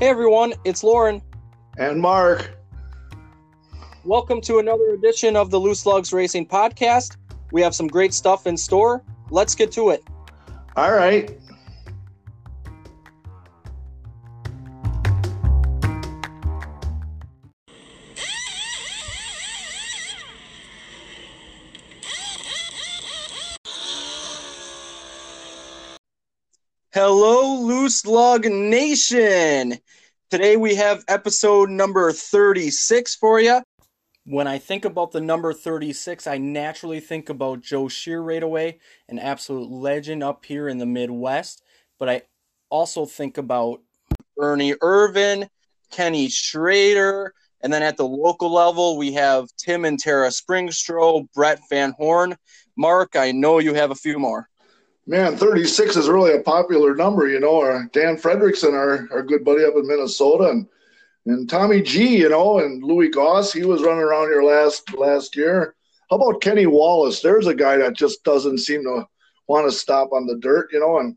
Hey everyone, it's Lauren. And Mark. Welcome to another edition of the Loose Lugs Racing Podcast. We have some great stuff in store. Let's get to it. All right. Hello, Loose Lug Nation. Today we have episode number 36 for you. When I think about the number 36, I naturally think about Joe Shear right away, an absolute legend up here in the Midwest. But I also think about Ernie Irvan, Kenny Schrader, and then at the local level, we have Tim and Tara Springstro, Brett Van Horn. Mark, I know you have a few more. Man, 36 is really a popular number, you know. Our Dan Fredrickson, our, our good buddy up in Minnesota, and and Tommy G, you know, and Louis Goss, he was running around here last last year. How about Kenny Wallace? There's a guy that just doesn't seem to want to stop on the dirt, you know. And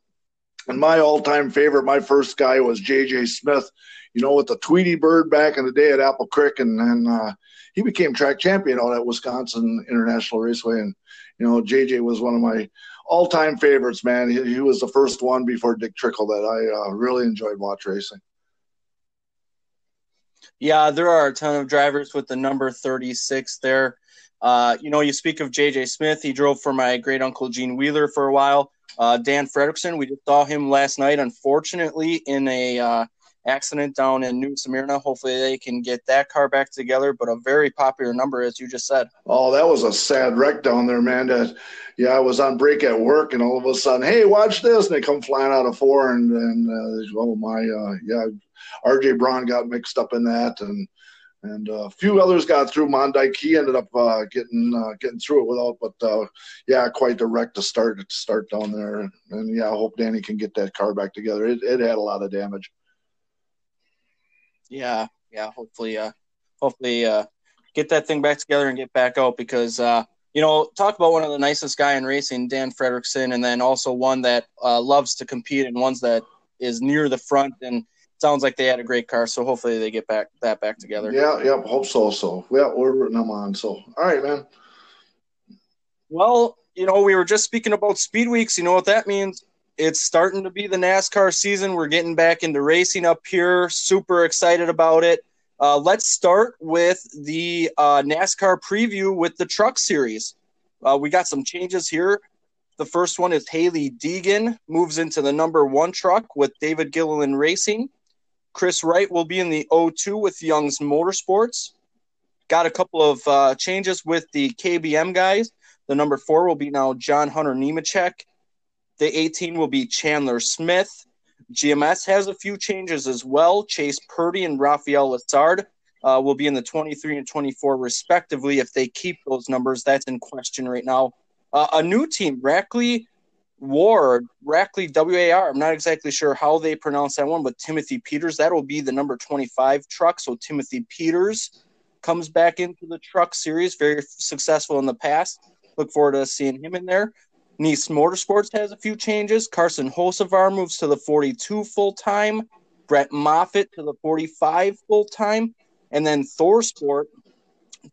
and my all-time favorite, my first guy was J.J. Smith, you know, with the Tweety Bird back in the day at Apple Creek, and and uh, he became track champion out at Wisconsin International Raceway, and you know, J.J. was one of my all-time favorites, man. He, he, was the first one before Dick Trickle that I uh, really enjoyed watch racing. Yeah, there are a ton of drivers with the number 36 there. Uh, you know, you speak of JJ Smith. He drove for my great uncle Gene Wheeler for a while. Uh, Dan Fredrickson, we just saw him last night, unfortunately, in a uh, accident down in New Smyrna. Hopefully, they can get that car back together. But a very popular number, as you just said. Oh, that was a sad wreck down there, man. That, yeah, I was on break at work, and all of a sudden, hey, watch this, and they come flying out of four, and and uh, oh my, uh, yeah, R.J. Braun got mixed up in that, and and uh, a few others got through. Mondyke he ended up uh, getting uh, getting through it without, but uh, yeah, quite the wreck to start to start down there. And, and, yeah, I hope Danny can get that car back together. It, it had a lot of damage yeah, yeah. Hopefully, uh, hopefully, uh, get that thing back together and get back out because, uh, you know, talk about one of the nicest guy in racing, Dan Fredrickson, and then also one that uh, loves to compete and ones that is near the front and sounds like they had a great car. So hopefully they get back that back together. Yeah, yeah. Hope so. So yeah, we're rooting them on. So all right, man. Well, you know, we were just speaking about speed weeks. You know what that means? It's starting to be the NASCAR season. We're getting back into racing up here. Super excited about it. Uh, let's start with the uh, NASCAR preview with the Truck Series. Uh, we got some changes here. The first one is Hailie Deegan moves into the number one truck with David Gilliland Racing. Kris Wright will be in the O2 with Young's Motorsports. Got a couple of uh, changes with the KBM guys. The number four will be now John Hunter Nemechek the 18 will be Chandler Smith. GMS has a few changes as well. Chase Purdy and Raphael Lessard uh, will be in the 23 and 24 respectively. If they keep those numbers, that's in question right now. Uh, a new team, Rackley Ward, Rackley WAR. I'm not exactly sure how they pronounce that one, but Timothy Peters, that will be the number 25 truck. So Timothy Peters comes back into the truck series, very successful in the past. Look forward to seeing him in there. Niece Motorsports has a few changes. Carson Hocevar moves to the 42 full time. Brett Moffitt to the 45 full time. And then ThorSport,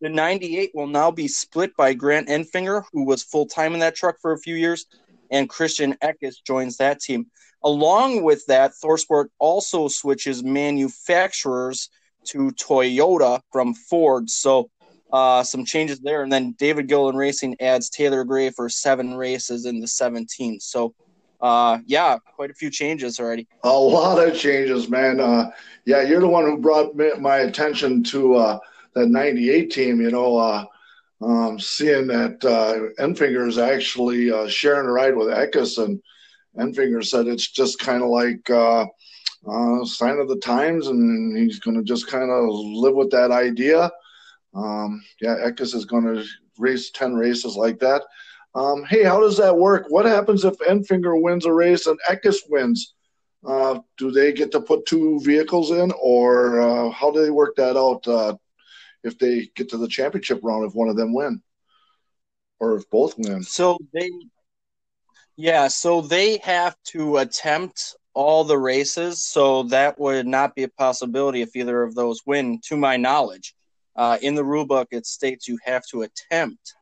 the 98 will now be split by Grant Enfinger, who was full time in that truck for a few years, and Christian Eckes joins that team. Along with that, ThorSport also switches manufacturers to Toyota from Ford. So uh, some changes there. And then David Gilliland Racing adds Taylor Gray for seven races in the 17. So, uh, yeah, quite a few changes already. A lot of changes, man. Uh, yeah, you're the one who brought my attention to uh, that 98 team, you know. Uh, um, seeing that uh, Enfinger is actually uh, sharing a ride with Eckes, and Enfinger said it's just kind of like uh, uh, sign of the times, and he's going to just kind of live with that idea. Um, yeah, Eckes is going to race 10 races like that. Um, hey, how does that work? What happens if Enfinger wins a race and Eckes wins? Uh, do they get to put two vehicles in, or uh, how do they work that out uh, if they get to the championship round if one of them win, or if both win? So they, yeah, so they have to attempt all the races, so that would not be a possibility if either of those win, to my knowledge. Uh, in the rule book, it states you have to attempt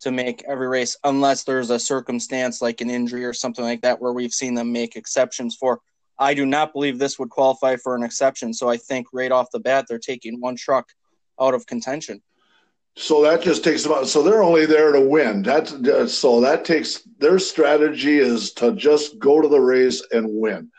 to make every race unless there's a circumstance like an injury or something like that where we've seen them make exceptions for. I do not believe this would qualify for an exception, so I think right off the bat they're taking one truck out of contention. So that just takes about. So they're only there to win. That's so that takes their strategy is to just go to the race and win,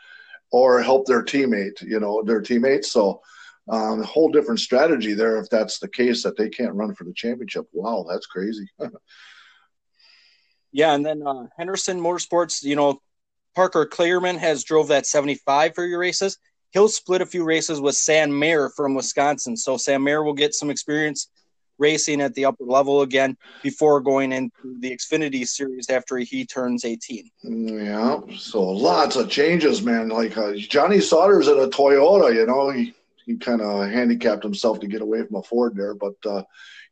or help their teammate. You know their teammates. So um, a whole different strategy there if that's the case that they can't run for the championship. Wow, that's crazy. yeah, and then uh, Henderson Motorsports. You know, Parker Kligerman has drove that 75 for your races. He'll split a few races with Sam Mayer from Wisconsin. So Sam Mayer will get some experience racing at the upper level again before going into the Xfinity series after he turns 18. Yeah, so lots of changes, man. Like uh, Johnny Sauter's at a Toyota, you know, he, he kind of handicapped himself to get away from a Ford there. But, uh,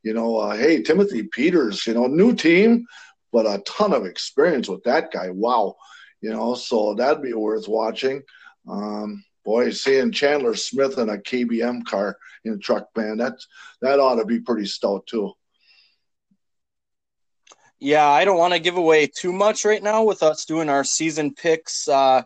you know, uh, hey, Timothy Peters, you know, new team, but a ton of experience with that guy. Wow. You know, so that'd be worth watching. Um, boy, seeing Chandler Smith in a KBM car in a truck band, that's that ought to be pretty stout too. Yeah, I don't want to give away too much right now with us doing our season picks uh,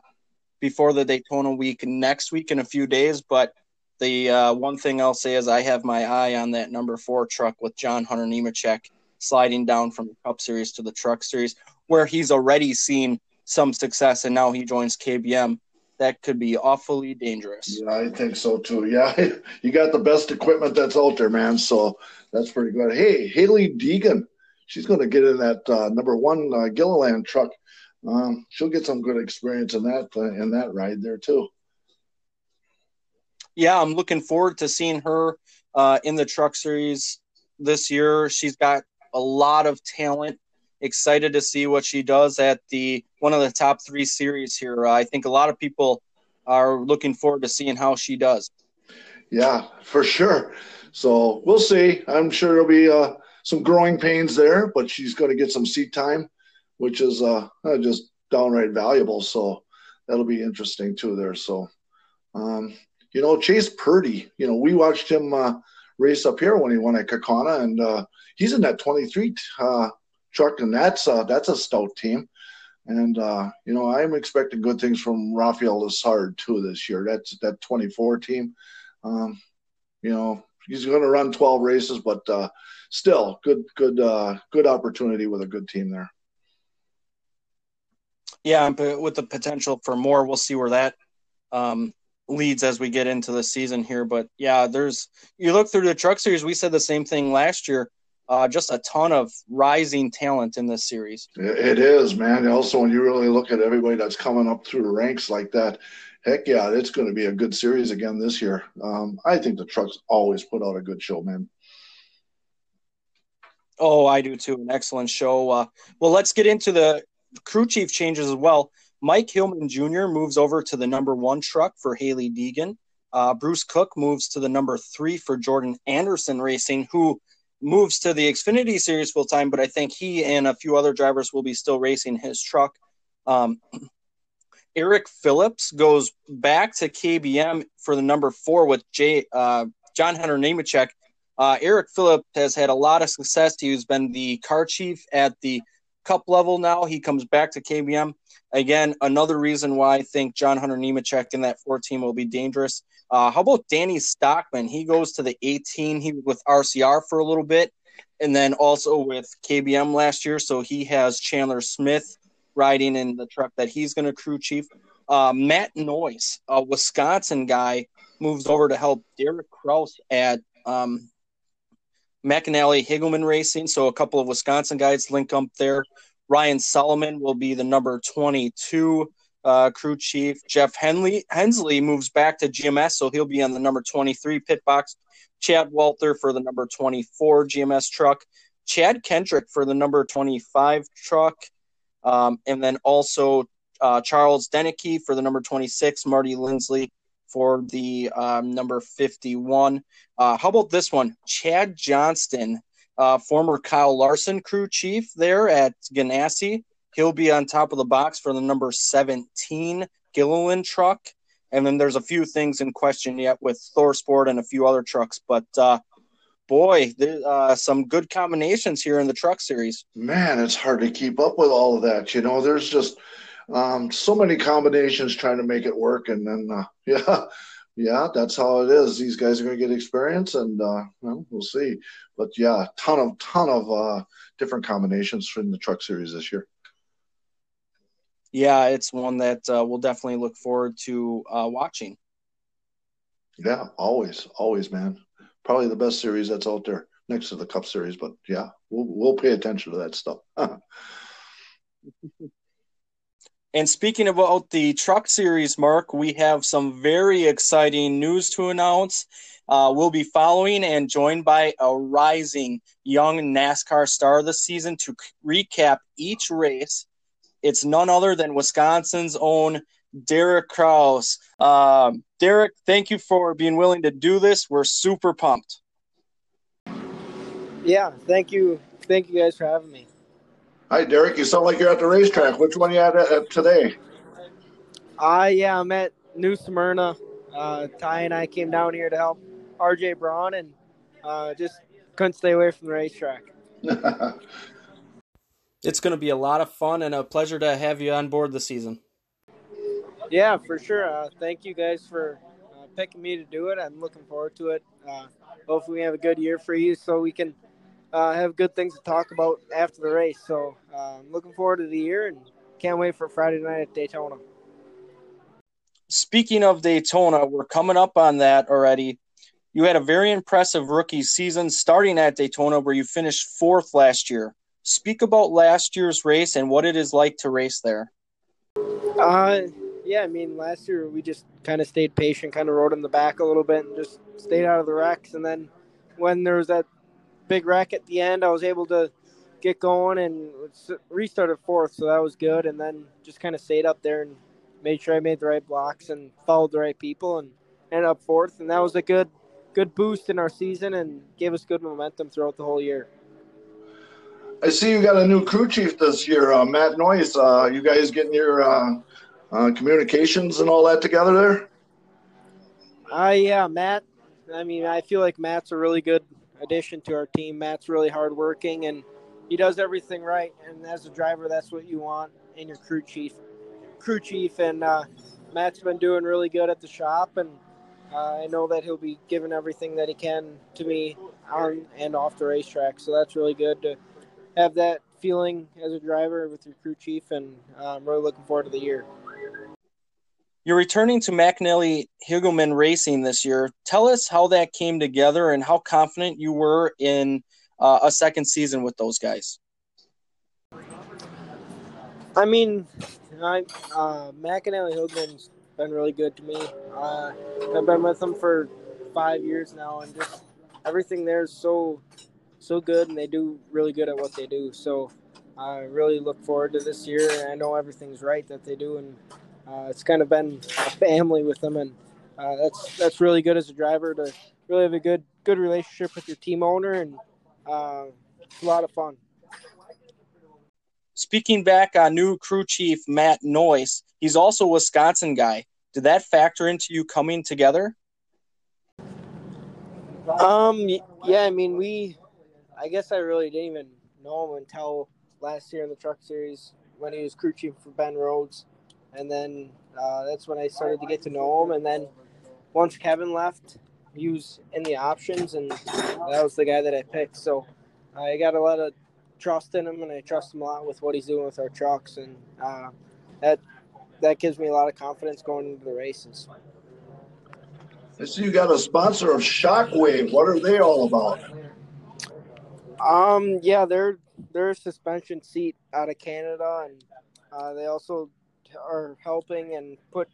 before the Daytona week next week in a few days. But the uh, one thing I'll say is I have my eye on that number four truck with John Hunter Nemechek sliding down from the Cup Series to the Truck Series, where he's already seen some success, and now he joins KBM that could be awfully dangerous. Yeah, I think so too. Yeah, you got the best equipment that's out there, man. So that's pretty good. Hey, Hailie Deegan, she's going to get in that uh, number one uh, Gilliland truck. Um, she'll get some good experience in that uh, in that ride there too. Yeah, I'm looking forward to seeing her uh, in the Truck Series this year. She's got a lot of talent excited to see what she does at the one of the top three series here. Uh, I think a lot of people are looking forward to seeing how she does. Yeah, for sure. So we'll see. I'm sure there'll be uh, some growing pains there, but she's going to get some seat time, which is uh, uh, just downright valuable. So that'll be interesting too there. So, um, you know, Chase Purdy, you know, we watched him uh, race up here when he won at Kaukauna, and uh, he's in that 23 uh, truck, and that's uh, that's a stout team. And uh, you know, I'm expecting good things from Raphael Lessard too this year. That's that 24 team. Um, you know, he's going to run 12 races, but uh, still, good, good, good opportunity with a good team there. Yeah, with the potential for more, we'll see where that um, leads as we get into the season here. But yeah, there's you look through the truck series. We said the same thing last year uh, just a ton of rising talent in this series. It is, man. Also, when you really look at everybody that's coming up through the ranks like that, heck yeah, it's going to be a good series again this year. Um, I think the trucks always put out a good show, man. Oh, I do too. An excellent show. Uh, well, let's get into the crew chief changes as well. Mike Hillman Jr. moves over to the number one truck for Hailie Deegan. Uh, Bruce Cook moves to the number three for Jordan Anderson Racing, who moves to the Xfinity Series full time, but I think he and a few other drivers will be still racing his truck. Um, Eric Phillips goes back to KBM for the number four with J, uh, John Hunter Nemechek. Uh, Eric Phillips has had a lot of success. He's been the car chief at the cup level now. He comes back to KBM. Again, another reason why I think John Hunter Nemechek in that four team will be dangerous. Uh, how about Danny Stockman? He goes to the 18. He was with RCR for a little bit, and then also with KBM last year. So he has Chandler Smith riding in the truck that he's going to crew chief. Uh, Matt Noyes, a Wisconsin guy, moves over to help Derek Kraus at um, McAnally Hilgemann Racing. So a couple of Wisconsin guys link up there. Ryan Solomon will be the number 22 uh, crew chief. Jeff Henley Hensley moves back to GMS, so he'll be on the number 23 pit box. Chad Walter for the number 24 GMS truck. Chad Kendrick for the number 25 truck. Um, and then also uh, Charles Denike for the number 26, Marty Lindsley for the um, number 51. Uh, how about this one? Chad Johnston, uh, former Kyle Larson crew chief there at Ganassi, He'll be on top of the box for the number 17 Gilliland truck. And then there's a few things in question yet with ThorSport and a few other trucks. But uh, boy, there's uh, some good combinations here in the truck series. Man, it's hard to keep up with all of that. You know, there's just um, so many combinations trying to make it work. And then, uh, yeah, yeah, that's how it is. These guys are going to get experience, and uh, well, we'll see. But yeah, ton of ton of uh, different combinations from the truck series this year. Yeah, it's one that uh, we'll definitely look forward to uh, watching. Yeah, always, always, man. Probably the best series that's out there next to the Cup Series. But yeah, we'll we'll pay attention to that stuff. And speaking about the truck series, Mark, we have some very exciting news to announce. Uh, we'll be following and joined by a rising young NASCAR star this season to recap each race. It's none other than Wisconsin's own Derek Kraus. Um, Derek, thank you for being willing to do this. We're super pumped. Yeah, thank you. Thank you guys for having me. Hi, Derek. You sound like you're at the racetrack. Which one you at, at today? Uh, yeah, I'm at New Smyrna. Uh, Ty and I came down here to help RJ Braun and uh, just couldn't stay away from the racetrack. it's going to be a lot of fun and a pleasure to have you on board this season. Yeah, for sure. Uh, thank you guys for uh, picking me to do it. I'm looking forward to it. Uh, hopefully, we have a good year for you so we can uh, have good things to talk about after the race. So uh, I'm looking forward to the year and can't wait for Friday night at Daytona. Speaking of Daytona, we're coming up on that already. You had a very impressive rookie season starting at Daytona where you finished fourth last year. Speak about last year's race and what it is like to race there. Uh, yeah, I mean, last year we just kind of stayed patient, kind of rode in the back a little bit and just stayed out of the wrecks. And then when there was that big wreck at the end. I was able to get going and restarted fourth, so that was good. And then just kind of stayed up there and made sure I made the right blocks and followed the right people and ended up fourth. And that was a good good boost in our season and gave us good momentum throughout the whole year. I see you got a new crew chief this year, uh, Matt Noyes. Uh, you guys getting your uh, uh communications and all that together there? Uh, yeah, Matt. I mean, I feel like Matt's a really good addition to our team. Matt's really hardworking and he does everything right. And as a driver, that's what you want in your crew chief. Crew chief and uh, Matt's been doing really good at the shop, and uh, I know that he'll be giving everything that he can to me on and off the racetrack. So that's really good to have that feeling as a driver with your crew chief, and uh, I'm really looking forward to the year. You're returning to McAnally Hilgemann Racing this year. Tell us how that came together and how confident you were in uh, a second season with those guys. I mean, I, uh, McAnally Hilgemann's been really good to me. Uh, I've been with them for five years now, and just everything there is so so good, and they do really good at what they do. So I really look forward to this year. And I know everything's right that they do, and it's kind of been a family with them, and uh, that's that's really good as a driver to really have a good good relationship with your team owner, and uh, it's a lot of fun. Speaking back on new crew chief Matt Noyes, he's also a Wisconsin guy. Did that factor into you coming together? Um. Yeah. I mean, we. I guess I really didn't even know him until last year in the Truck Series when he was crew chief for Ben Rhodes and then uh, that's when I started to get to know him. And then once Kevin left, he was in the options, and that was the guy that I picked. So I got a lot of trust in him, and I trust him a lot with what he's doing with our trucks, and uh, that that gives me a lot of confidence going into the races. I see you got a sponsor of Shockwave. What are they all about? Um, yeah, they're they're a suspension seat out of Canada, and uh, they also are helping and put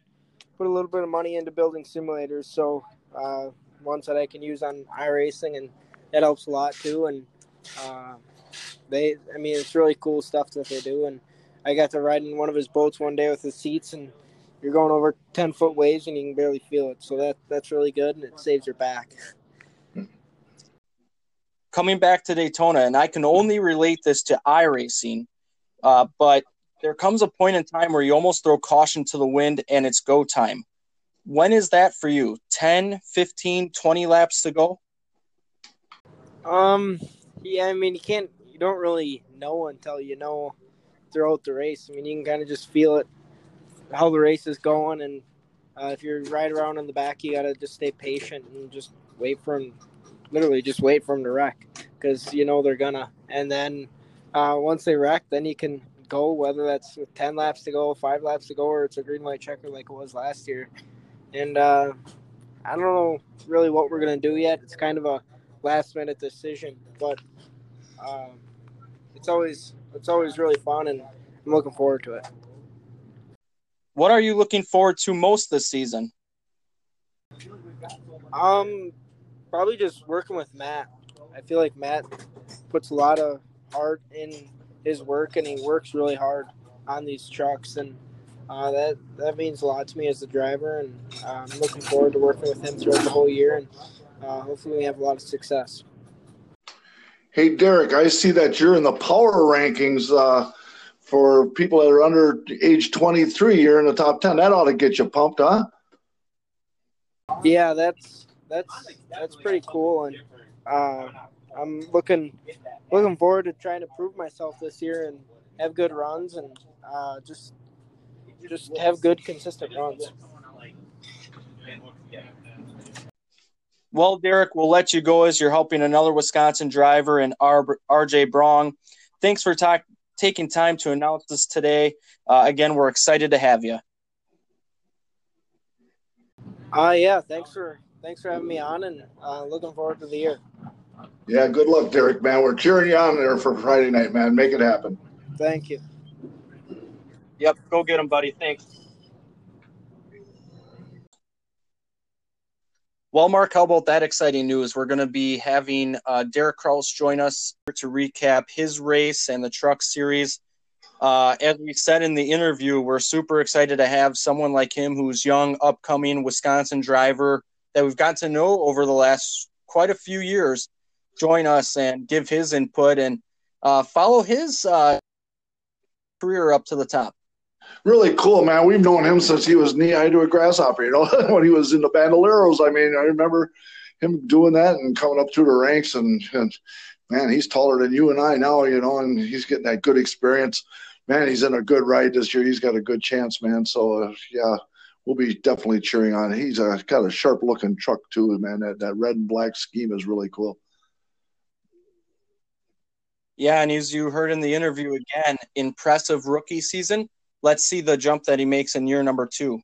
put a little bit of money into building simulators. So uh, ones that I can use on iRacing, and that helps a lot too. And uh, they, I mean, it's really cool stuff that they do. And I got to ride in one of his boats one day with his seats, and you're going over ten foot waves, and you can barely feel it. So that that's really good, and it saves your back. Coming back to Daytona, and I can only relate this to iRacing, uh, but there comes a point in time where you almost throw caution to the wind and it's go time. When is that for you? 10, 15, 20 laps to go? Um, yeah, I mean, you can't, you don't really know until you know throughout the race. I mean, you can kind of just feel it, how the race is going. And uh, if you're right around in the back, you got to just stay patient and just wait for them, literally just wait for them to wreck because you know they're gonna. And then uh, once they wreck, then you can go, whether that's with 10 laps to go, five laps to go, or it's a green light checker like it was last year. And uh, I don't know really what we're going to do yet. It's kind of a last minute decision, but um, it's always it's always really fun, and I'm looking forward to it. What are you looking forward to most this season? Um, probably just working with Matt. I feel like Matt puts a lot of heart in his work, and he works really hard on these trucks, and uh, that that means a lot to me as a driver. And uh, I'm looking forward to working with him throughout the whole year, and uh, hopefully we have a lot of success. Hey, Derek, I see that you're in the power rankings uh, for people that are under age 23. You're in the top 10. That ought to get you pumped, huh? Yeah, that's that's that's pretty cool, and uh, I'm looking looking forward to trying to prove myself this year and have good runs and uh, just just have good consistent runs. Well, Derek, we'll let you go as you're helping another Wisconsin driver and RJ Braun. Thanks for talk, taking time to announce this today. Uh, again, we're excited to have you. Uh, yeah, thanks for thanks for having me on, and uh, looking forward to the year. Yeah, good luck, Derek, man. We're cheering you on there for Friday night, man. Make it happen. Thank you. Yep, go get him, buddy. Thanks. Well, Mark, how about that exciting news? We're going to be having uh, Derek Kraus join us to recap his race and the truck series. Uh, as we said in the interview, we're super excited to have someone like him who's young, upcoming Wisconsin driver that we've got to know over the last quite a few years join us and give his input and uh, follow his uh, career up to the top. Really cool, man. We've known him since he was knee high to a grasshopper, you know, when he was in the Bandoleros. I mean, I remember him doing that and coming up through the ranks. And, and man, he's taller than you and I now, you know, and he's getting that good experience. Man, he's in a good ride this year. He's got a good chance, man. So, uh, yeah, we'll be definitely cheering on. He's a, got a sharp looking truck, too, man. That, that red and black scheme is really cool. Yeah, and as you heard in the interview again, impressive rookie season. Let's see the jump that he makes in year number two.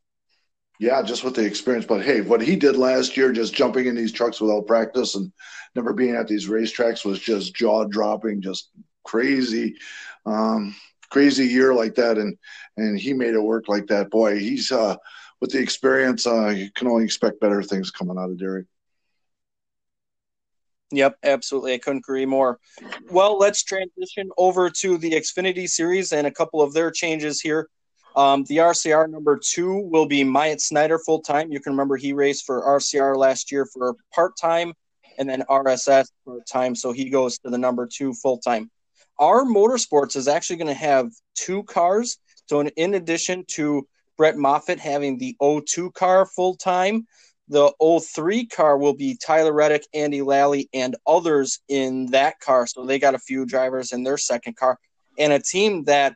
Yeah, just with the experience. But hey, what he did last year, just jumping in these trucks without practice and never being at these racetracks, was just jaw dropping, just crazy, um, crazy year like that. And and he made it work like that. Boy, he's uh, with the experience, uh, you can only expect better things coming out of Derek. Yep, absolutely. I couldn't agree more. Well, let's transition over to the Xfinity series and a couple of their changes here. Um, the RCR number two will be Myatt Snider full time. You can remember he raced for RCR last year for part time and then RSS part time. So he goes to the number two full time. Our Motorsports is actually going to have two cars. So, in, in addition to Brett Moffitt having the O2 car full time, the 03 car will be Tyler Reddick, Andy Lally, and others in that car. So they got a few drivers in their second car. And a team that,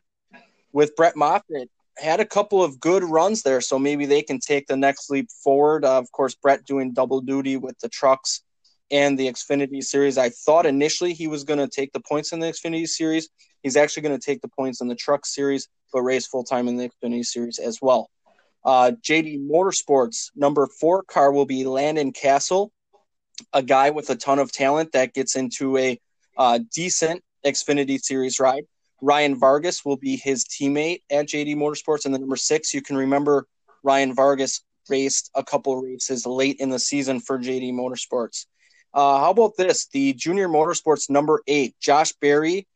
with Brett Moffitt, had a couple of good runs there. So maybe they can take the next leap forward. Uh, of course, Brett doing double duty with the trucks and the Xfinity series. I thought initially he was going to take the points in the Xfinity series. He's actually going to take the points in the truck series, but race full time in the Xfinity series as well. Uh, JD Motorsports number four car will be Landon Cassill, a guy with a ton of talent that gets into a uh, decent Xfinity Series ride. Ryan Vargas will be his teammate at JD Motorsports. And the number six, you can remember Ryan Vargas raced a couple races late in the season for JD Motorsports. Uh, how about this? The Junior Motorsports number eight, Josh Berry,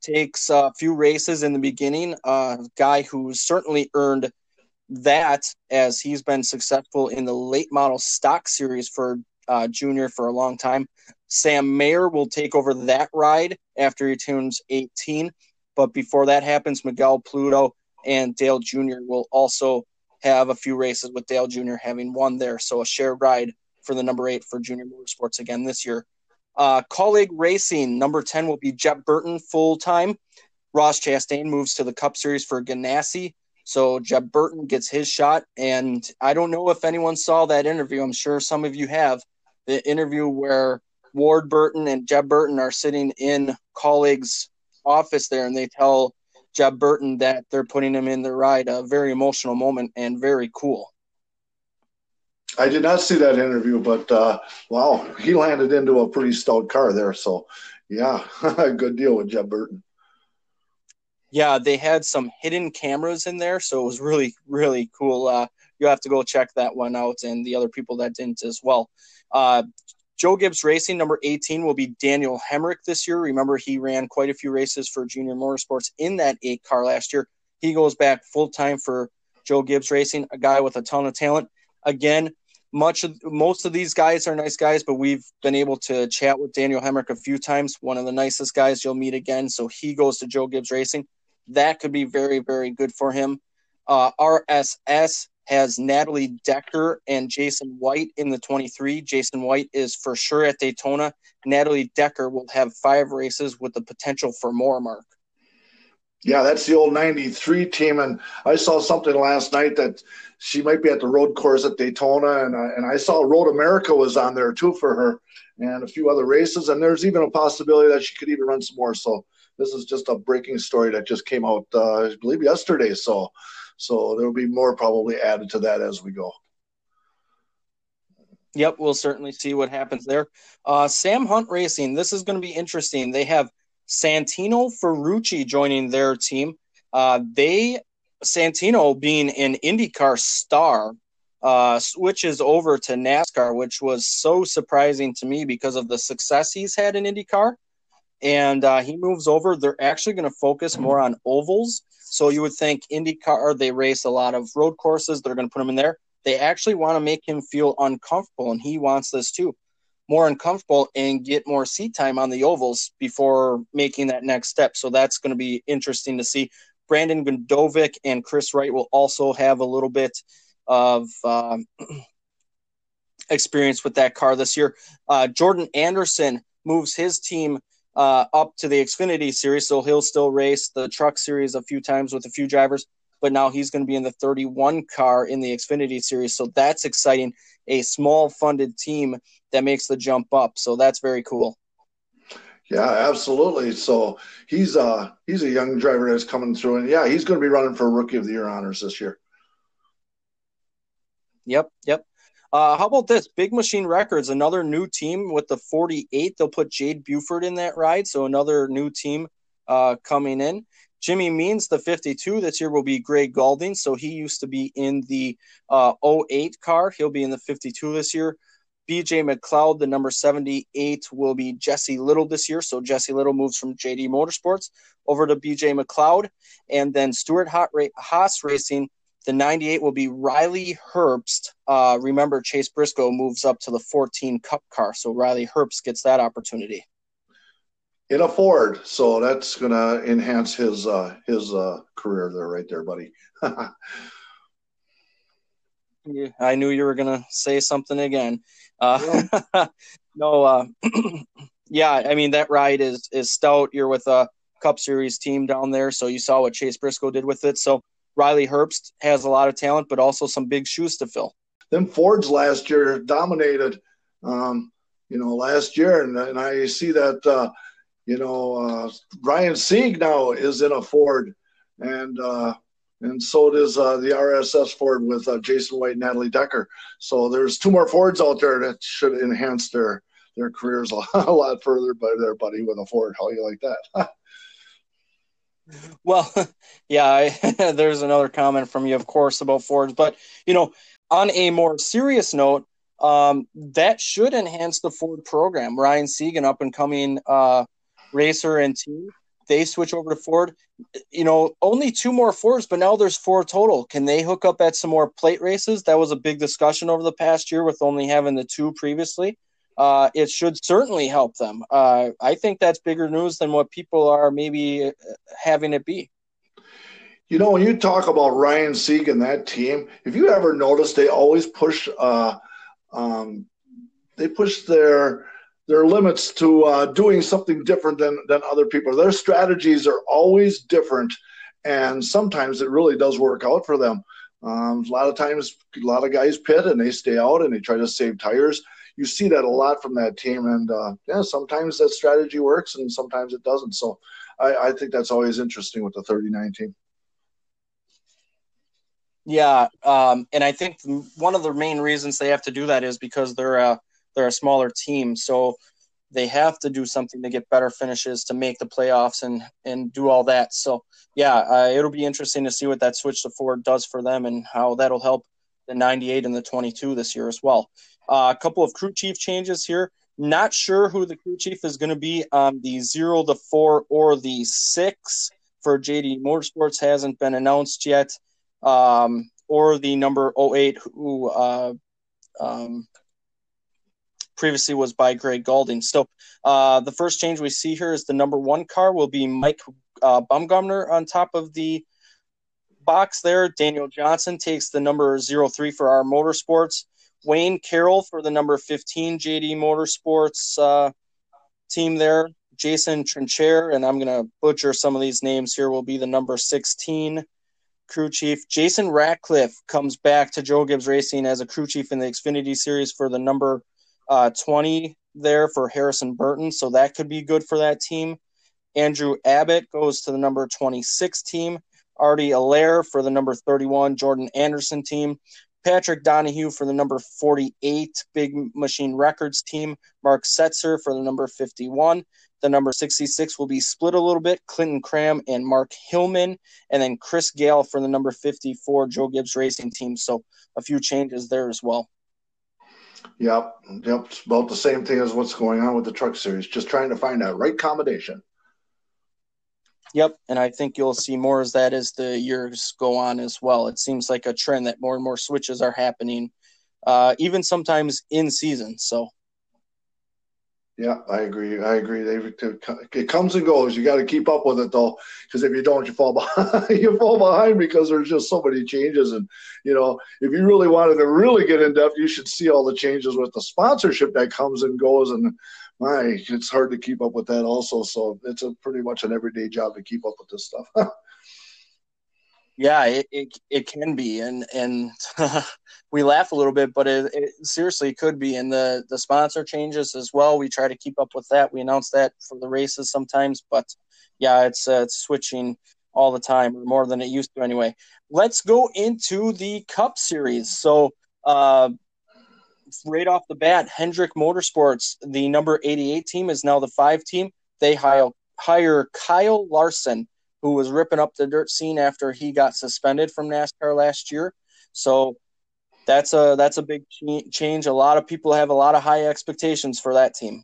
takes a few races in the beginning. A guy who certainly earned – that as he's been successful in the late model stock series for uh, junior for a long time. Sam Mayer will take over that ride after he turns 18. But before that happens, Miguel Paludo and Dale Jr. will also have a few races with Dale Jr. having won there. So a shared ride for the number eight for Junior Motorsports again this year. Uh, Kaulig Racing, number 10 will be Jeb Burton full time. Ross Chastain moves to the Cup Series for Ganassi. So Jeb Burton gets his shot. And I don't know if anyone saw that interview. I'm sure some of you have. The interview where Ward Burton and Jeb Burton are sitting in Kaulig's office there and they tell Jeb Burton that they're putting him in the ride. A very emotional moment and very cool. I did not see that interview, but uh, wow, he landed into a pretty stout car there. So, yeah, a good deal with Jeb Burton. Yeah, they had some hidden cameras in there, so it was really, really cool. Uh, you have to go check that one out, and the other people that didn't as well. Uh, Joe Gibbs Racing, number 18, will be Daniel Hemric this year. Remember, he ran quite a few races for Junior Motorsports in that eight car last year. He goes back full time for Joe Gibbs Racing, a guy with a ton of talent. Again, much of most of these guys are nice guys, but we've been able to chat with Daniel Hemric a few times. One of the nicest guys you'll meet again. So he goes to Joe Gibbs Racing. That could be very, very good for him. Uh, RSS has Natalie Decker and Jason White in the 23. Jason White is for sure at Daytona. Natalie Decker will have five races with the potential for more, Mark. Yeah, that's the old 93 team. And I saw something last night that she might be at the road course at Daytona. And, and I saw Road America was on there too for her and a few other races. And there's even a possibility that she could even run some more. So this is just a breaking story that just came out, uh, I believe, yesterday. So, so there will be more probably added to that as we go. Yep, we'll certainly see what happens there. Uh, Sam Hunt Racing, this is going to be interesting. They have – Santino Ferrucci joining their team. Uh, they Santino being an IndyCar star uh, switches over to NASCAR, which was so surprising to me because of the success he's had in IndyCar. And uh, he moves over. They're actually going to focus more on ovals. So you would think IndyCar, they race a lot of road courses. They're going to put him in there. They actually want to make him feel uncomfortable, and he wants this too more uncomfortable and get more seat time on the ovals before making that next step. So that's going to be interesting to see. Brandon Gdovic and Kris Wright will also have a little bit of um, experience with that car this year. Uh, Jordan Anderson moves his team uh, up to the Xfinity series, so he'll still race the truck series a few times with a few drivers, but now he's going to be in the 31 car in the Xfinity series. So that's exciting. A small funded team that makes the jump up. So that's very cool. Yeah, absolutely. So he's uh he's a young driver that's coming through, and yeah, he's going to be running for Rookie of the Year honors this year. Yep, yep. Uh, how about this? Big Machine Records, another new team with the 48. They'll put Jade Buford in that ride, so another new team uh, coming in. Jimmy Means, the 52 this year will be Gray Gaulding. So he used to be in the uh, 08 car. He'll be in the 52 this year. BJ McLeod, the number 78, will be Jesse Little this year. So Jesse Little moves from JD Motorsports over to BJ McLeod. And then Stewart Haas Racing, the 98 will be Riley Herbst. Uh, remember, Chase Briscoe moves up to the 14 Cup car. So Riley Herbst gets that opportunity. In a Ford, so that's going to enhance his uh, his uh, career there, right there, buddy. I knew you were going to say something again. Uh, no, uh, yeah, I mean that ride is is stout. You're with a Cup Series team down there, so you saw what Chase Briscoe did with it. So Riley Herbst has a lot of talent, but also some big shoes to fill. Them Fords last year dominated, um, you know, last year, and, and I see that, uh, you know, uh, Ryan Sieg now is in a Ford, and uh, and so does uh, the RSS Ford with uh, Jason White and Natalie Decker. So there's two more Fords out there that should enhance their their careers a, lot further. By their buddy with a Ford, how you like that? well, yeah, I, there's another comment from you, of course, about Fords, but you know, on a more serious note, um, that should enhance the Ford program. Ryan Segan, up and coming uh, racer and team they switch over to Ford. You know, only two more Fords, but now there's four total. Can they hook up at some more plate races? That was a big discussion over the past year with only having the two previously. Uh, it should certainly help them. Uh, I think that's bigger news than what people are maybe uh, having it be. You know, when you talk about Ryan Sieg and that team, if you ever notice, they always push. Uh, um, they push their their limits to uh, doing something different than than other people. Their strategies are always different, and sometimes it really does work out for them. Um, a lot of times, a lot of guys pit and they stay out and they try to save tires. You see that a lot from that team, and uh, yeah, sometimes that strategy works and sometimes it doesn't. So, I, I think that's always interesting with the 39 team. Yeah, um, and I think one of the main reasons they have to do that is because they're a they're a smaller team, so they have to do something to get better finishes to make the playoffs and and do all that. So yeah, uh, it'll be interesting to see what that switch to Ford does for them and how that'll help the 98 and the 22 this year as well. Uh, a couple of crew chief changes here. Not sure who the crew chief is going to be on the zero, the four, or the six for JD Motorsports hasn't been announced yet um, or the number 08 who uh, um, previously was by Gray Gaulding. So uh, the first change we see here is the number one car will be Mike uh, Bumgarner on top of the box there. Daniel Johnson takes the number 03 for our motorsports. Wayne Carroll for the number 15 JD Motorsports uh, team there. Jason Trinchere, and I'm going to butcher some of these names here, will be the number 16 crew chief. Jason Ratcliffe comes back to Joe Gibbs Racing as a crew chief in the Xfinity Series for the number uh, 20 there for Harrison Burton. So that could be good for that team. Andrew Abbott goes to the number 26 team. Artie Allaire for the number 31 Jordan Anderson team. Patrick Donahue for the number 48 Big Machine Records team. Mark Setzer for the number 51. The number 66 will be split a little bit. Clinton Cram and Mark Hillman, and then Chris Gayle for the number 54 Joe Gibbs Racing Team. So a few changes there as well. Yep, yep. It's about the same thing as what's going on with the truck series. Just trying to find that right combination. Yep, and I think you'll see more as that as the years go on as well. It seems like a trend that more and more switches are happening, uh, even sometimes in season. So yeah, I agree. I agree. They it comes and goes. You got to keep up with it though, because if you don't, you fall behind. you fall behind because there's just so many changes. And you know, if you really wanted to really get in depth, you should see all the changes with the sponsorship that comes and goes. And my, it's hard to keep up with that also. So it's a pretty much an everyday job to keep up with this stuff. yeah, it, it it can be, and and we laugh a little bit, but it, it, seriously could be. And the the sponsor changes as well. We try to keep up with that. We announce that for the races sometimes, but yeah, it's uh, it's switching all the time, or more than it used to anyway. Let's go into the Cup Series. So, uh, right off the bat, Hendrick Motorsports, the number 88 team, is now the five team. They hire, hire Kyle Larson, who was ripping up the dirt scene after he got suspended from NASCAR last year. So that's a that's a big change. A lot of people have a lot of high expectations for that team.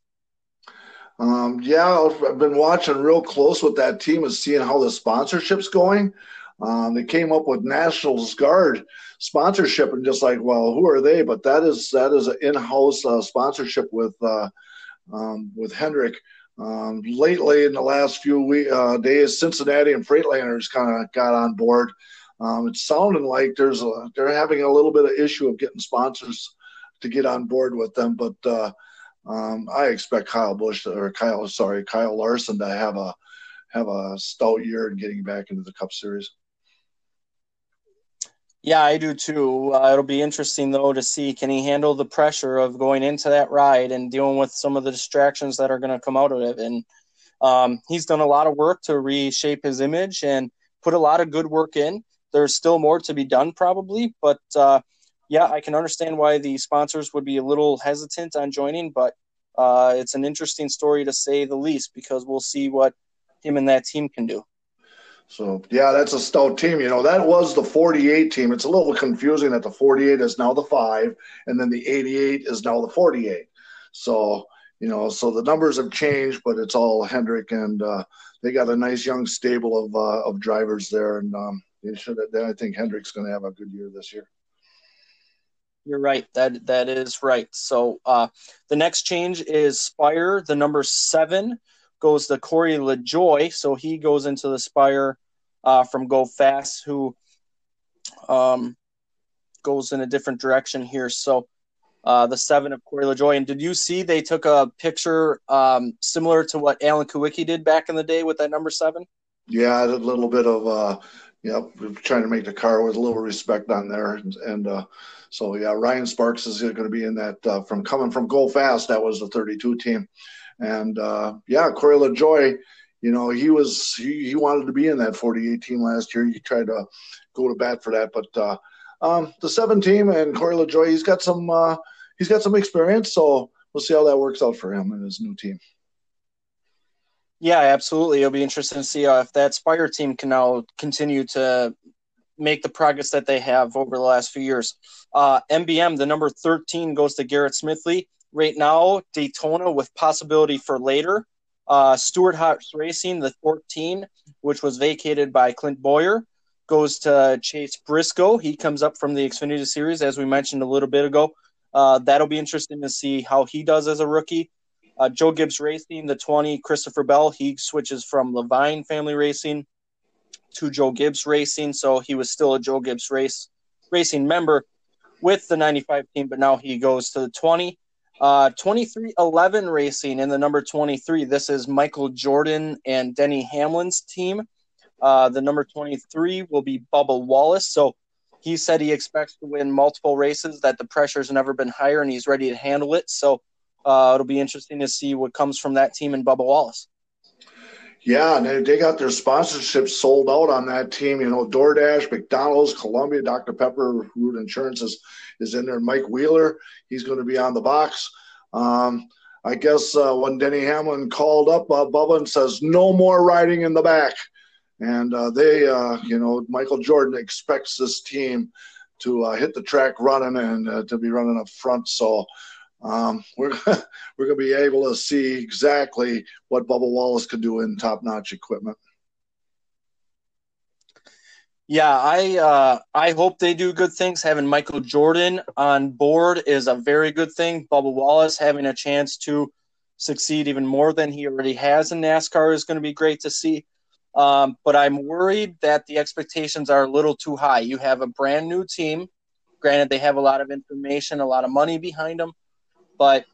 Um, yeah, I've been watching real close with that team and seeing how the sponsorship's going. Um, they came up with Nationals Guard sponsorship, and just like, well, who are they? But that is that is an in-house uh, sponsorship with uh, um, with Hendrick. Um, lately, in the last few week, uh, days, Cincinnati and Freightliners kind of got on board. Um, it's sounding like there's a, they're having a little bit of issue of getting sponsors to get on board with them, but uh, um, I expect Kyle Busch or Kyle, sorry, Kyle Larson to have a have a stout year in getting back into the Cup Series. Yeah, I do too. Uh, it'll be interesting though to see can he handle the pressure of going into that ride and dealing with some of the distractions that are going to come out of it. And um, he's done a lot of work to reshape his image and put a lot of good work in there's still more to be done probably, but uh, yeah, I can understand why the sponsors would be a little hesitant on joining, but uh, it's an interesting story to say the least because we'll see what him and that team can do. So yeah, that's a stout team. You know, that was the 48 team. It's a little confusing that the 48 is now the five, and then the 88 is now the 48. So you know, so the numbers have changed, but it's all Hendrick, and uh, they got a nice young stable of uh, of drivers there, and um, they should. I think Hendrick's going to have a good year this year. You're right. That that is right. So uh, the next change is Spire. The number seven goes to Corey LaJoie. So he goes into the Spire uh, from Go Fast, who um, goes in a different direction here. So uh, the seven of Corey LaJoie. And did you see they took a picture um, similar to what Alan Kulwicki did back in the day with that number seven? Yeah, a little bit of uh, yeah, trying to make the car with a little respect on there, and, and uh, so yeah, Ryan Sparks is going to be in that uh, from coming from Go Fast. That was the 32 team, and uh, yeah, Corey LaJoie, you know, he was he, he wanted to be in that 48 team last year. He tried to go to bat for that, but uh, um, the seven team and Corey LaJoie, he's got some uh, he's got some experience, so we'll see how that works out for him and his new team. Yeah, absolutely. It'll be interesting to see uh, if that Spire team can now continue to make the progress that they have over the last few years. Uh, MBM, the number 13 goes to Garrett Smithley. Right now, Daytona with possibility for later. Uh, Stewart-Haas Racing, the 14, which was vacated by Clint Bowyer, goes to Chase Briscoe. He comes up from the Xfinity Series, as we mentioned a little bit ago. Uh, that'll be interesting to see how he does as a rookie. Uh, Joe Gibbs Racing, the 20, Christopher Bell, he switches from Leavine Family Racing to Joe Gibbs Racing. So he was still a Joe Gibbs race racing member with the 95 team, but now he goes to the 20. Uh, 2311 Racing in the number 23. This is Michael Jordan and Denny Hamlin's team. Uh, the number 23 will be Bubba Wallace. So he said he expects to win multiple races, that the pressure's never been higher, and he's ready to handle it. So uh, it'll be interesting to see what comes from that team and Bubba Wallace. Yeah, and they, got their sponsorships sold out on that team. You know, DoorDash, McDonald's, Columbia, Dr. Pepper, Root Insurance is, is in there. Mike Wheeler, he's going to be on the box. Um, I guess uh, when Denny Hamlin called up uh, Bubba and says, no more riding in the back. And uh, they, uh, you know, Michael Jordan expects this team to uh, hit the track running and uh, to be running up front. So um, we're we're going to be able to see exactly what Bubba Wallace could do in top-notch equipment. Yeah, I uh, I hope they do good things. Having Michael Jordan on board is a very good thing. Bubba Wallace having a chance to succeed even more than he already has in NASCAR is going to be great to see. Um, but I'm worried that the expectations are a little too high. You have a brand new team. Granted, they have a lot of information, a lot of money behind them but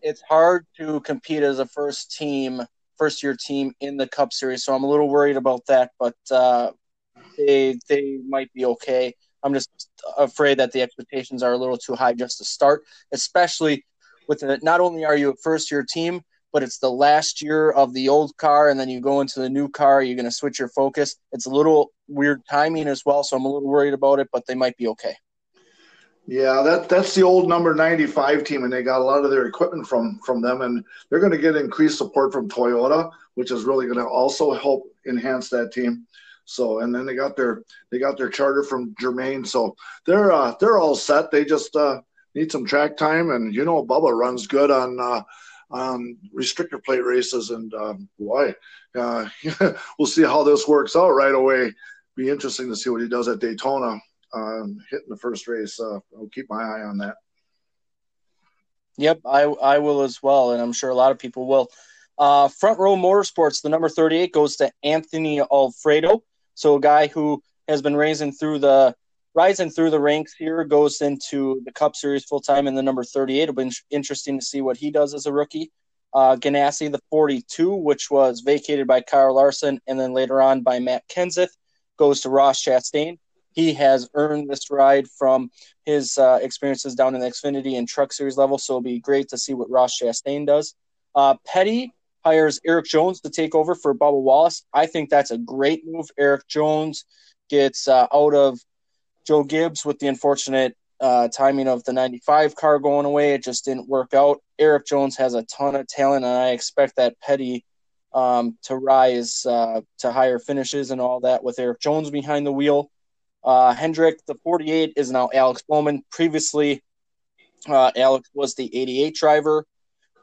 it's hard to compete as a first team, first year team in the Cup Series. So I'm a little worried about that, but uh, they they might be okay. I'm just afraid that the expectations are a little too high just to start, especially with it. Not only are you a first year team, but it's the last year of the old car, and then you go into the new car. You're going to switch your focus. It's a little weird timing as well, so I'm a little worried about it, but they might be okay. Yeah, that that's the old number 95 team, and they got a lot of their equipment from from them, and they're going to get increased support from Toyota, which is really going to also help enhance that team. So, and then they got their they got their charter from Germain, so they're uh, they're all set. They just uh, need some track time, and you know, Bubba runs good on uh, on restrictor plate races, and um, boy, uh, we'll see how this works out right away. Be interesting to see what he does at Daytona hitting the first race. Uh, I'll keep my eye on that. Yep, I I will as well, and I'm sure a lot of people will. Uh, front row motorsports, the number 38 goes to Anthony Alfredo. So a guy who has been raising through the rising through the ranks here goes into the Cup Series full time in the number 38. It'll be interesting to see what he does as a rookie. Uh, Ganassi, the 42, which was vacated by Kyle Larson and then later on by Matt Kenseth, goes to Ross Chastain he has earned this ride from his uh, experiences down in the Xfinity and Truck Series level. So it'll be great to see what Ross Chastain does. Uh, Petty hires Erik Jones to take over for Bubba Wallace. I think that's a great move. Erik Jones gets uh, out of Joe Gibbs with the unfortunate uh, timing of the 95 car going away. It just didn't work out. Erik Jones has a ton of talent, and I expect that Petty um, to rise uh, to higher finishes and all that with Erik Jones behind the wheel. Uh, Hendrick, the 48, is now Alex Bowman. Previously, uh, Alex was the 88 driver.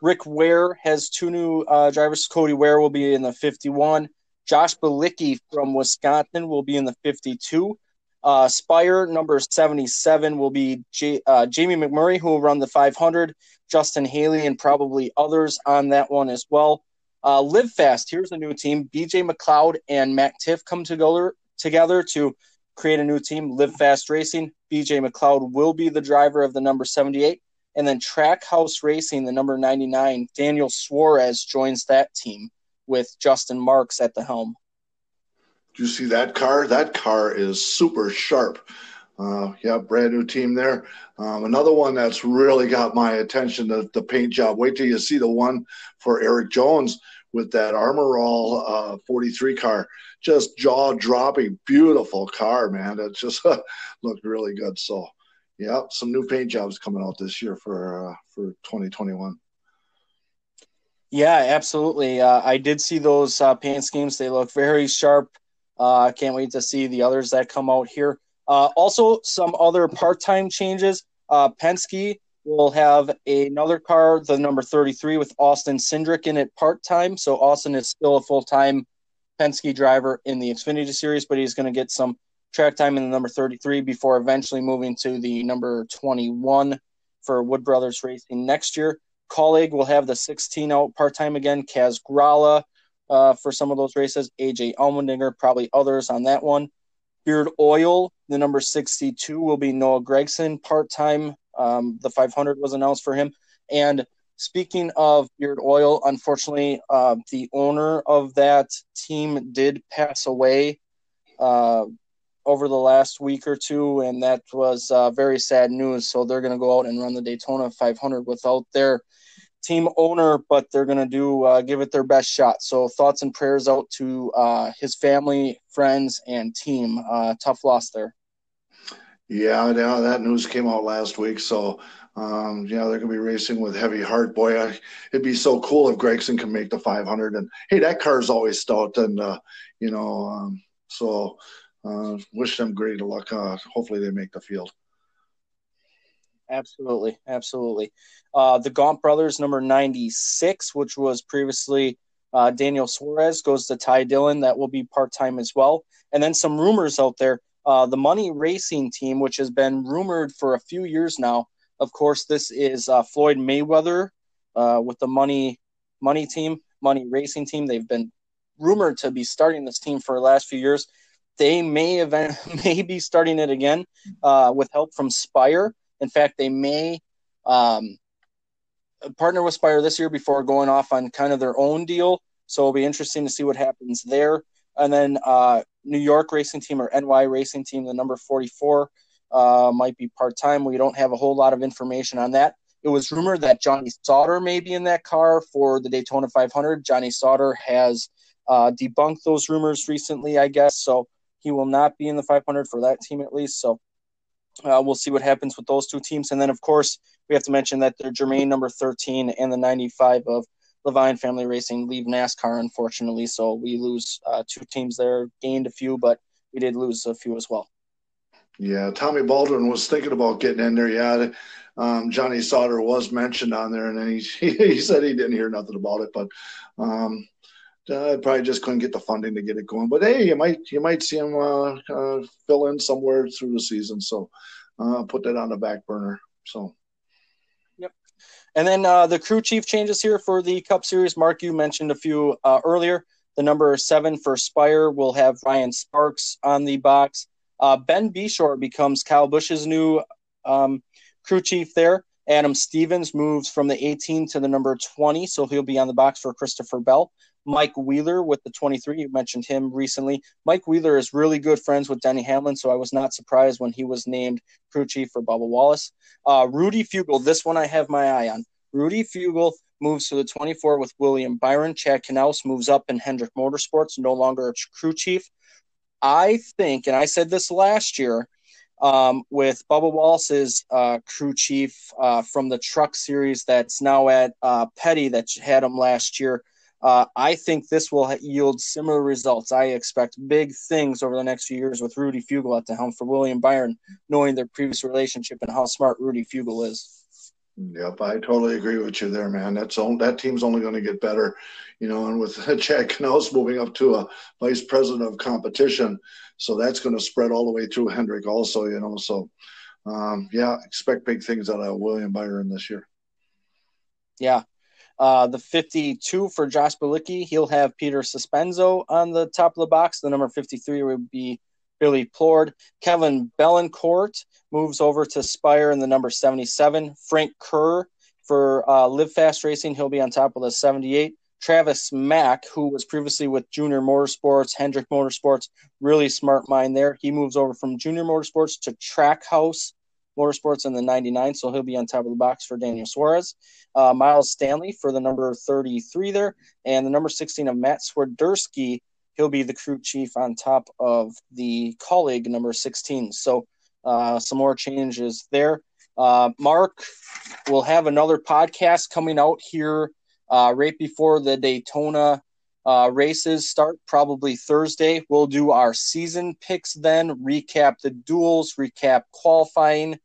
Rick Ware has two new uh, drivers. Cody Ware will be in the 51. Josh Bilicki from Wisconsin will be in the 52. Uh, Spire number 77 will be J- uh, Jamie McMurray, who will run the 500, Justin Haley, and probably others on that one as well. Uh, Live Fast, here's a new team. BJ McLeod and Matt Tifft come together, together to create a new team, Live Fast Racing. BJ McLeod will be the driver of the number 78. And then Trackhouse Racing, the number 99, Daniel Suarez joins that team with Justin Marks at the helm. Do you see that car? That car is super sharp. Uh, yeah, brand new team there. Um, another one that's really got my attention, the, the paint job. Wait till you see the one for Erik Jones with that Armor All uh, 43 car. Just jaw dropping, beautiful car, man. It just looked really good. So, yeah, some new paint jobs coming out this year for uh, for 2021. Yeah, absolutely. Uh, I did see those uh, paint schemes. They look very sharp. Uh, I can't wait to see the others that come out here. Uh, also, some other part-time changes. Uh, Penske will have another car, the number 33, with Austin Cindric in it part-time. So Austin is still a full-time Penske driver in the Xfinity Series, but he's going to get some track time in the number 33 before eventually moving to the number 21 for Wood Brothers Racing next year. Kaulig will have the 16 out part-time again. Kaz Grala uh, for some of those races. AJ Allmendinger, probably others on that one. Beard Oil, the number 62 will be Noah Gragson part time. Um, the 500 was announced for him. And speaking of Beard Oil, unfortunately, uh, the owner of that team did pass away uh, over the last week or two, and that was uh, very sad news. So they're going to go out and run the Daytona 500 without their team owner, but they're going to do uh, give it their best shot. So thoughts and prayers out to uh, his family, friends, and team. Uh, tough loss there. Yeah, yeah, that news came out last week. So, um, yeah, they're going to be racing with heavy heart. Boy, I, it'd be so cool if Gragson can make the 500. And hey, that car's always stout, and uh, you know, um, so uh, wish them great luck. Uh, hopefully, they make the field. Absolutely, absolutely. Uh, the Gaunt brothers, number ninety-six, which was previously uh, Daniel Suarez, goes to Ty Dillon. That will be part-time as well. And then some rumors out there. Uh, the Money Racing team, which has been rumored for a few years now. Of course, this is uh, Floyd Mayweather uh, with the Money Money team, Money Racing team. They've been rumored to be starting this team for the last few years. They may event may be starting it again uh, with help from Spire. In fact, they may um, partner with Spire this year before going off on kind of their own deal. So it'll be interesting to see what happens there. And then uh, New York Racing Team or NY Racing Team, the number 44, uh, might be part time. We don't have a whole lot of information on that. It was rumored that Johnny Sauter may be in that car for the Daytona 500. Johnny Sauter has uh, debunked those rumors recently, I guess. So he will not be in the 500 for that team at least. So uh, we'll see what happens with those two teams. And then, of course, we have to mention that the Germain number 13 and the 95 of Leavine Family Racing leave NASCAR, unfortunately. So we lose uh, two teams there, gained a few, but we did lose a few as well. Yeah, Tommy Baldwin was thinking about getting in there. Yeah, um, Johnny Sauter was mentioned on there, and then he, he said he didn't hear nothing about it. But um, uh, probably just couldn't get the funding to get it going. But hey, you might you might see him uh, uh, fill in somewhere through the season. So uh, put that on the back burner. So. And then uh, the crew chief changes here for the Cup Series. Mark, you mentioned a few uh, earlier. The number seven for Spire will have Ryan Sparks on the box. ben Beshore becomes Kyle Busch's new um, crew chief there. Adam Stevens moves from the 18 to the number 20, so he'll be on the box for Christopher Bell. Mike Wheeler with the 23. You mentioned him recently. Mike Wheeler is really good friends with Denny Hamlin, so I was not surprised when he was named crew chief for Bubba Wallace. Uh, Rudy Fugle, this one I have my eye on. Rudy Fugle moves to the 24 with William Byron. Chad Knaus moves up in Hendrick Motorsports, no longer a crew chief. I think, and I said this last year, um, with Bubba Wallace's uh, crew chief uh, from the truck series that's now at uh, Petty that had him last year. Uh, I think this will yield similar results. I expect big things over the next few years with Rudy Fugle at the helm for William Byron, knowing their previous relationship and how smart Rudy Fugle is. Yep, I totally agree with you there, man. That's all, that team's only going to get better, you know. And with Chad Knaus moving up to a vice president of competition, so that's going to spread all the way through Hendrick, also, you know. So, um, yeah, expect big things out of William Byron this year. Yeah, uh, the 52 for Josh Bilicki, he'll have Peter Sospenzo on the top of the box. The number 53 would be Billy Plourde. Kevin Bellicourt moves over to Spire in the number 77. Frank Kerr for uh, Live Fast Racing, he'll be on top of the 78. Travis Mack, who was previously with Junior Motorsports, Hendrick Motorsports, really smart mind there. He moves over from Junior Motorsports to Trackhouse Motorsports in the 99, so he'll be on top of the box for Daniel Suarez. Uh, Miles Stanley for the number 33 there, and the number 16 of Matt Swiderski he'll be the crew chief on top of the Kaulig number 16. So uh, some more changes there. Uh, Mark will have another podcast coming out here uh, right before the Daytona uh, races start, probably Thursday. We'll do our season picks then, recap the duels, recap qualifying,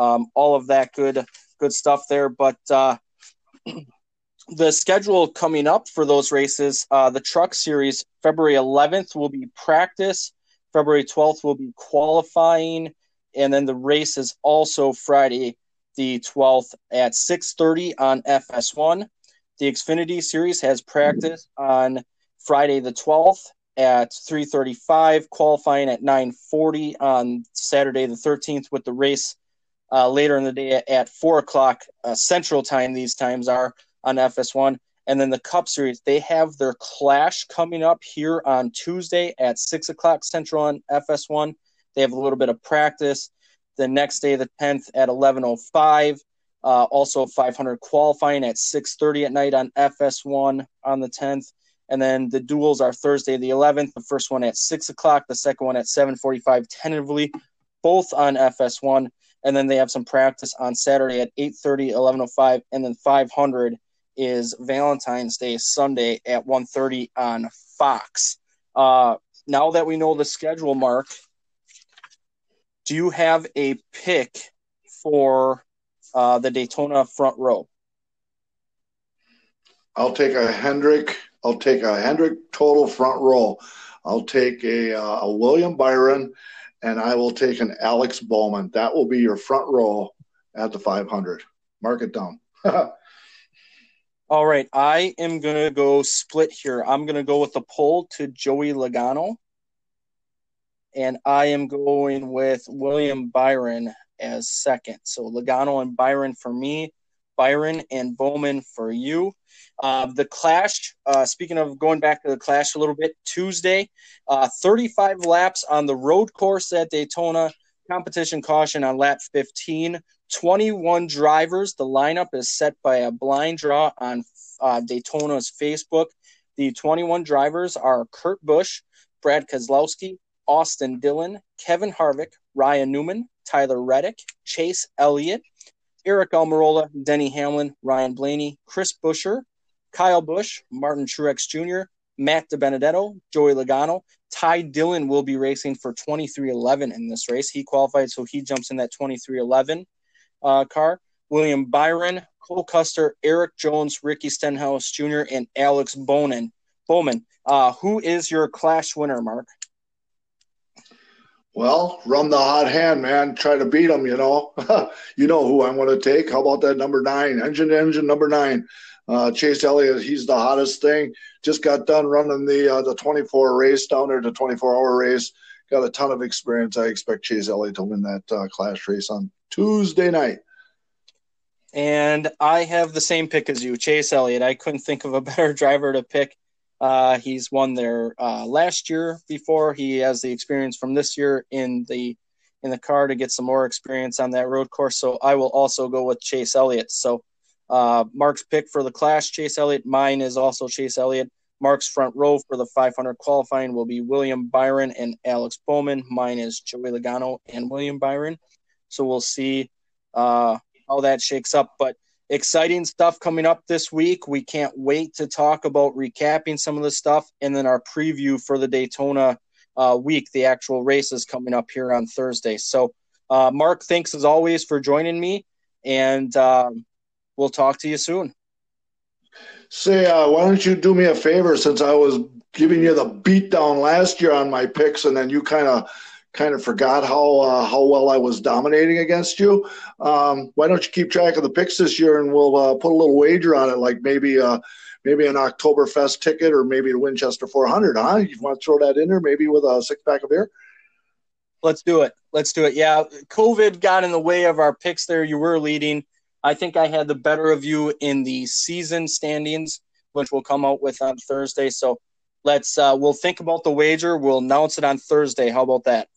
um, all of that good good stuff there. But uh, the schedule coming up for those races, uh, the truck series, February 11th will be practice, February 12th will be qualifying, and then the race is also Friday the 12th at 6:30 on FS1. The Xfinity series has practice on Friday the 12th at 3:35, qualifying at 9:40 on Saturday the 13th, with the race uh, later in the day at 4 o'clock uh, Central Time. These times are on FS1. And then the Cup Series, they have their clash coming up here on Tuesday at 6 o'clock Central on FS1. They have a little bit of practice. The next day, the 10th at 11.05. Uh, also 500 qualifying at 6.30 at night on FS1 on the 10th. And then the duels are Thursday the 11th. The first one at 6 o'clock. The second one at 7.45 tentatively, both on FS1. And then they have some practice on Saturday at 8.30, 11.05, and then 500 – is Valentine's Day Sunday at 1.30 on Fox. Uh, now that we know the schedule, Mark, do you have a pick for uh, the Daytona front row? I'll take a Hendrick. I'll take a Hendrick total front row. I'll take a, uh, a William Byron, and I will take an Alex Bowman. That will be your front row at the 500. Mark it down. All right, I am gonna go split here. I'm gonna go with the pole to Joey Logano, and I am going with William Byron as second. So Logano and Byron for me, Byron and Bowman for you. Uh, the Clash. Uh, speaking of going back to the Clash a little bit, Tuesday, uh, 35 laps on the road course at Daytona. Competition caution on lap 15. 21 drivers. The lineup is set by a blind draw on uh, Daytona's Facebook. The 21 drivers are Kurt Busch, Brad Keselowski, Austin Dillon, Kevin Harvick, Ryan Newman, Tyler Reddick, Chase Elliott, Aric Almirola, Denny Hamlin, Ryan Blaney, Chris Buescher, Kyle Busch, Martin Truex Jr., Matt DiBenedetto, Joey Logano. Ty Dillon will be racing for 2311 in this race. He qualified, so he jumps in that 2311 uh, car. William Byron, Cole Custer, Erik Jones, Ricky Stenhouse Jr., and Alex Bowman. Bowman, uh, who is your Clash winner, Mark? Well, run the hot hand, man. Try to beat them, you know. you know who I want to take. How about that number nine? Engine engine number nine. Uh, Chase Elliott, he's the hottest thing. Just got done running the uh, the 24 race down there, the 24 hour race. Got a ton of experience. I expect Chase Elliott to win that uh, clash race on Tuesday night. And I have the same pick as you, Chase Elliott. I couldn't think of a better driver to pick. Uh, he's won there uh, last year before. He has the experience from this year in the in the car to get some more experience on that road course. So I will also go with Chase Elliott. So uh, Mark's pick for the class, Chase Elliott. Mine is also Chase Elliott. Mark's front row for the 500 qualifying will be William Byron and Alex Bowman. Mine is Joey Logano and William Byron. So we'll see uh, how that shakes up. But exciting stuff coming up this week. We can't wait to talk about recapping some of the stuff and then our preview for the Daytona uh, week, the actual race is coming up here on Thursday. So, uh, Mark, thanks as always for joining me. And um, we'll talk to you soon. Say, uh, why don't you do me a favor since I was giving you the beat down last year on my picks, and then you kind of kind of forgot how uh, how well I was dominating against you. Um, why don't you keep track of the picks this year, and we'll uh, put a little wager on it, like maybe uh, maybe an Oktoberfest ticket or maybe the Winchester 400. Huh? You want to throw that in there, maybe with a six pack of beer? Let's do it. Let's do it. Yeah, COVID got in the way of our picks. There, you were leading. I think I had the better of you in the season standings, which we'll come out with on Thursday. So let's uh, we'll think about the wager. We'll announce it on Thursday. How about that?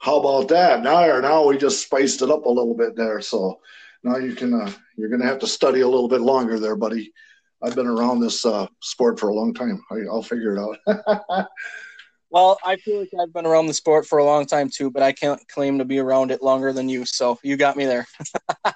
How about that? Now, now we just spiced it up a little bit there. So now you can uh, you're going to have to study a little bit longer there, buddy. I've been around this uh, sport for a long time. I, will figure it out. well, I feel like I've been around the sport for a long time too, but I can't claim to be around it longer than you. So you got me there.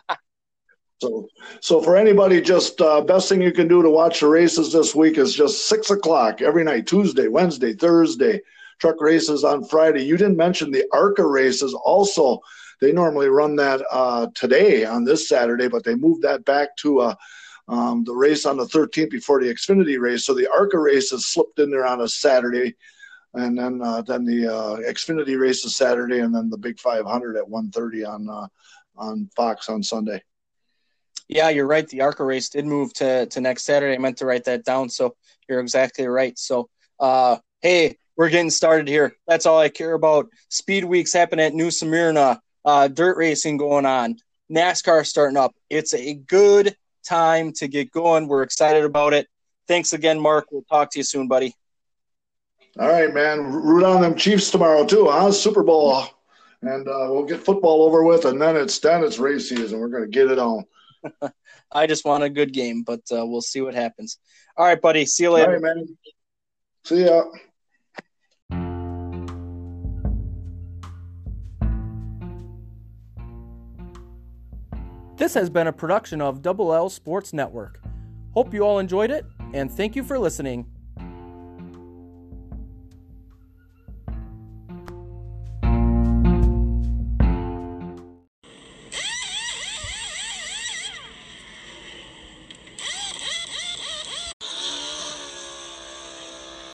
so, so for anybody, just uh, best thing you can do to watch the races this week is just six o'clock every night, Tuesday, Wednesday, Thursday truck races on Friday. You didn't mention the ARCA races also. They normally run that uh, today on this Saturday, but they moved that back to uh, um, the race on the 13th before the Xfinity race. So the ARCA race is slipped in there on a Saturday, and then uh, then the uh, Xfinity race is Saturday, and then the Big 500 at 1:30 on uh, on Fox on Sunday. Yeah, you're right. The ARCA race did move to to next Saturday. I meant to write that down, so you're exactly right. So, uh, hey, we're getting started here. That's all I care about. Speed weeks happen at New Smyrna. Uh, dirt racing going on. NASCAR starting up. It's a good time to get going. We're excited about it. Thanks again, Mark. We'll talk to you soon, buddy. All right, man. Root on them Chiefs tomorrow too, huh? Super Bowl, and uh, we'll get football over with, and then it's then it's race season. We're gonna get it on. I just want a good game, but uh, we'll see what happens. All right, buddy. See you later. All right, man. See ya. This has been a production of Double L Sports Network. Hope you all enjoyed it, and thank you for listening